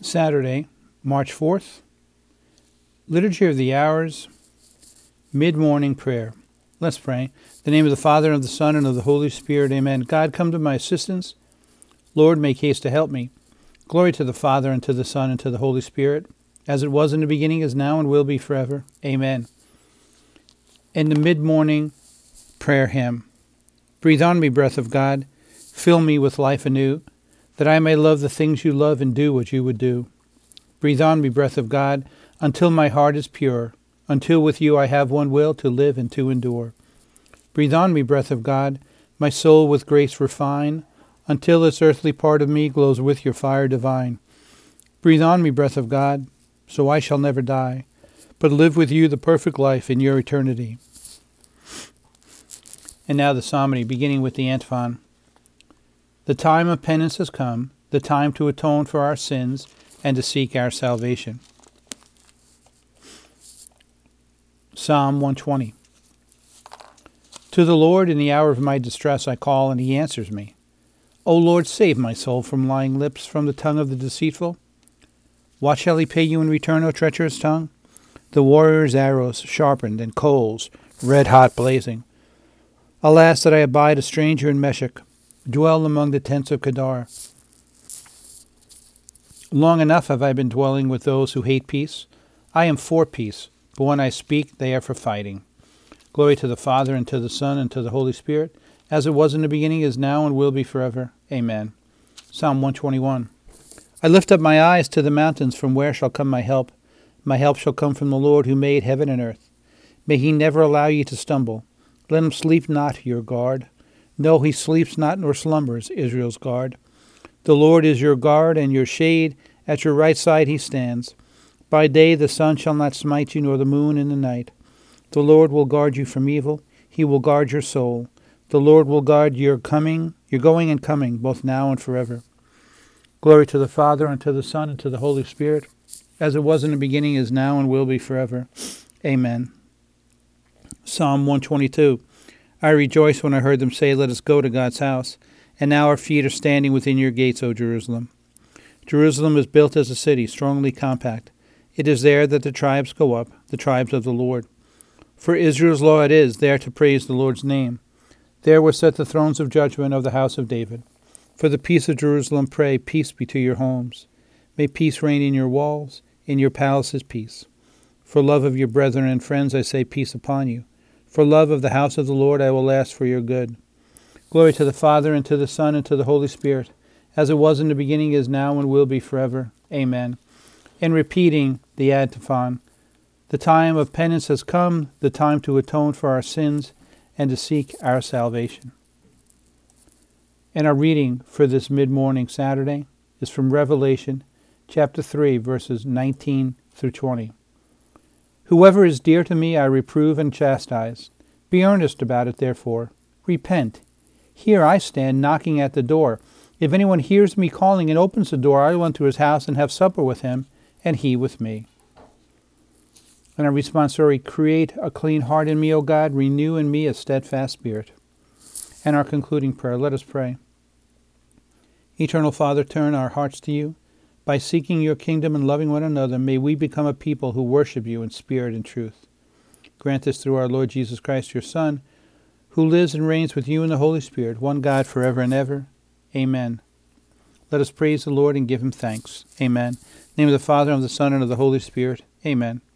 Saturday, March 4th. Liturgy of the Hours, Mid Morning Prayer. Let's pray. The name of the Father, and of the Son, and of the Holy Spirit, amen. God, come to my assistance. Lord, make haste to help me. Glory to the Father, and to the Son, and to the Holy Spirit, as it was in the beginning, is now, and will be forever. Amen. In the mid morning prayer hymn Breathe on me, breath of God. Fill me with life anew that I may love the things you love and do what you would do. Breathe on me, breath of God, until my heart is pure, until with you I have one will to live and to endure. Breathe on me, breath of God, my soul with grace refine, until this earthly part of me glows with your fire divine. Breathe on me, breath of God, so I shall never die, but live with you the perfect life in your eternity. And now the psalmody, beginning with the antiphon. The time of penance has come, the time to atone for our sins and to seek our salvation. Psalm 120 To the Lord in the hour of my distress I call, and he answers me. O Lord, save my soul from lying lips, from the tongue of the deceitful. What shall he pay you in return, O treacherous tongue? The warrior's arrows sharpened, and coals red hot blazing. Alas, that I abide a stranger in Meshech dwell among the tents of Kedar. Long enough have I been dwelling with those who hate peace. I am for peace, but when I speak, they are for fighting. Glory to the Father, and to the Son, and to the Holy Spirit, as it was in the beginning, is now, and will be forever. Amen. Psalm 121. I lift up my eyes to the mountains, from where shall come my help? My help shall come from the Lord who made heaven and earth. May he never allow you to stumble. Let him sleep not, your guard. No, he sleeps not nor slumbers, Israel's guard. The Lord is your guard and your shade. At your right side he stands. By day the sun shall not smite you, nor the moon in the night. The Lord will guard you from evil. He will guard your soul. The Lord will guard your coming, your going and coming, both now and forever. Glory to the Father, and to the Son, and to the Holy Spirit, as it was in the beginning, is now, and will be forever. Amen. Psalm 122. I rejoiced when I heard them say, Let us go to God's house. And now our feet are standing within your gates, O Jerusalem. Jerusalem is built as a city, strongly compact. It is there that the tribes go up, the tribes of the Lord. For Israel's law it is, there to praise the Lord's name. There were set the thrones of judgment of the house of David. For the peace of Jerusalem pray, Peace be to your homes. May peace reign in your walls, in your palaces peace. For love of your brethren and friends I say peace upon you. For love of the house of the Lord I will ask for your good. Glory to the Father, and to the Son, and to the Holy Spirit, as it was in the beginning, is now, and will be forever. Amen. In repeating the antiphon, the time of penance has come, the time to atone for our sins and to seek our salvation. And our reading for this mid morning Saturday is from Revelation chapter 3, verses 19 through 20. Whoever is dear to me I reprove and chastise. Be earnest about it, therefore. Repent. Here I stand knocking at the door. If anyone hears me calling and opens the door, I will enter his house and have supper with him, and he with me. And our responsory, create a clean heart in me, O God, renew in me a steadfast spirit. And our concluding prayer, let us pray. Eternal Father, turn our hearts to you. By seeking your kingdom and loving one another, may we become a people who worship you in spirit and truth. Grant this through our Lord Jesus Christ, your Son, who lives and reigns with you in the Holy Spirit, one God forever and ever. Amen. Let us praise the Lord and give him thanks. Amen. name of the Father, and of the Son, and of the Holy Spirit. Amen.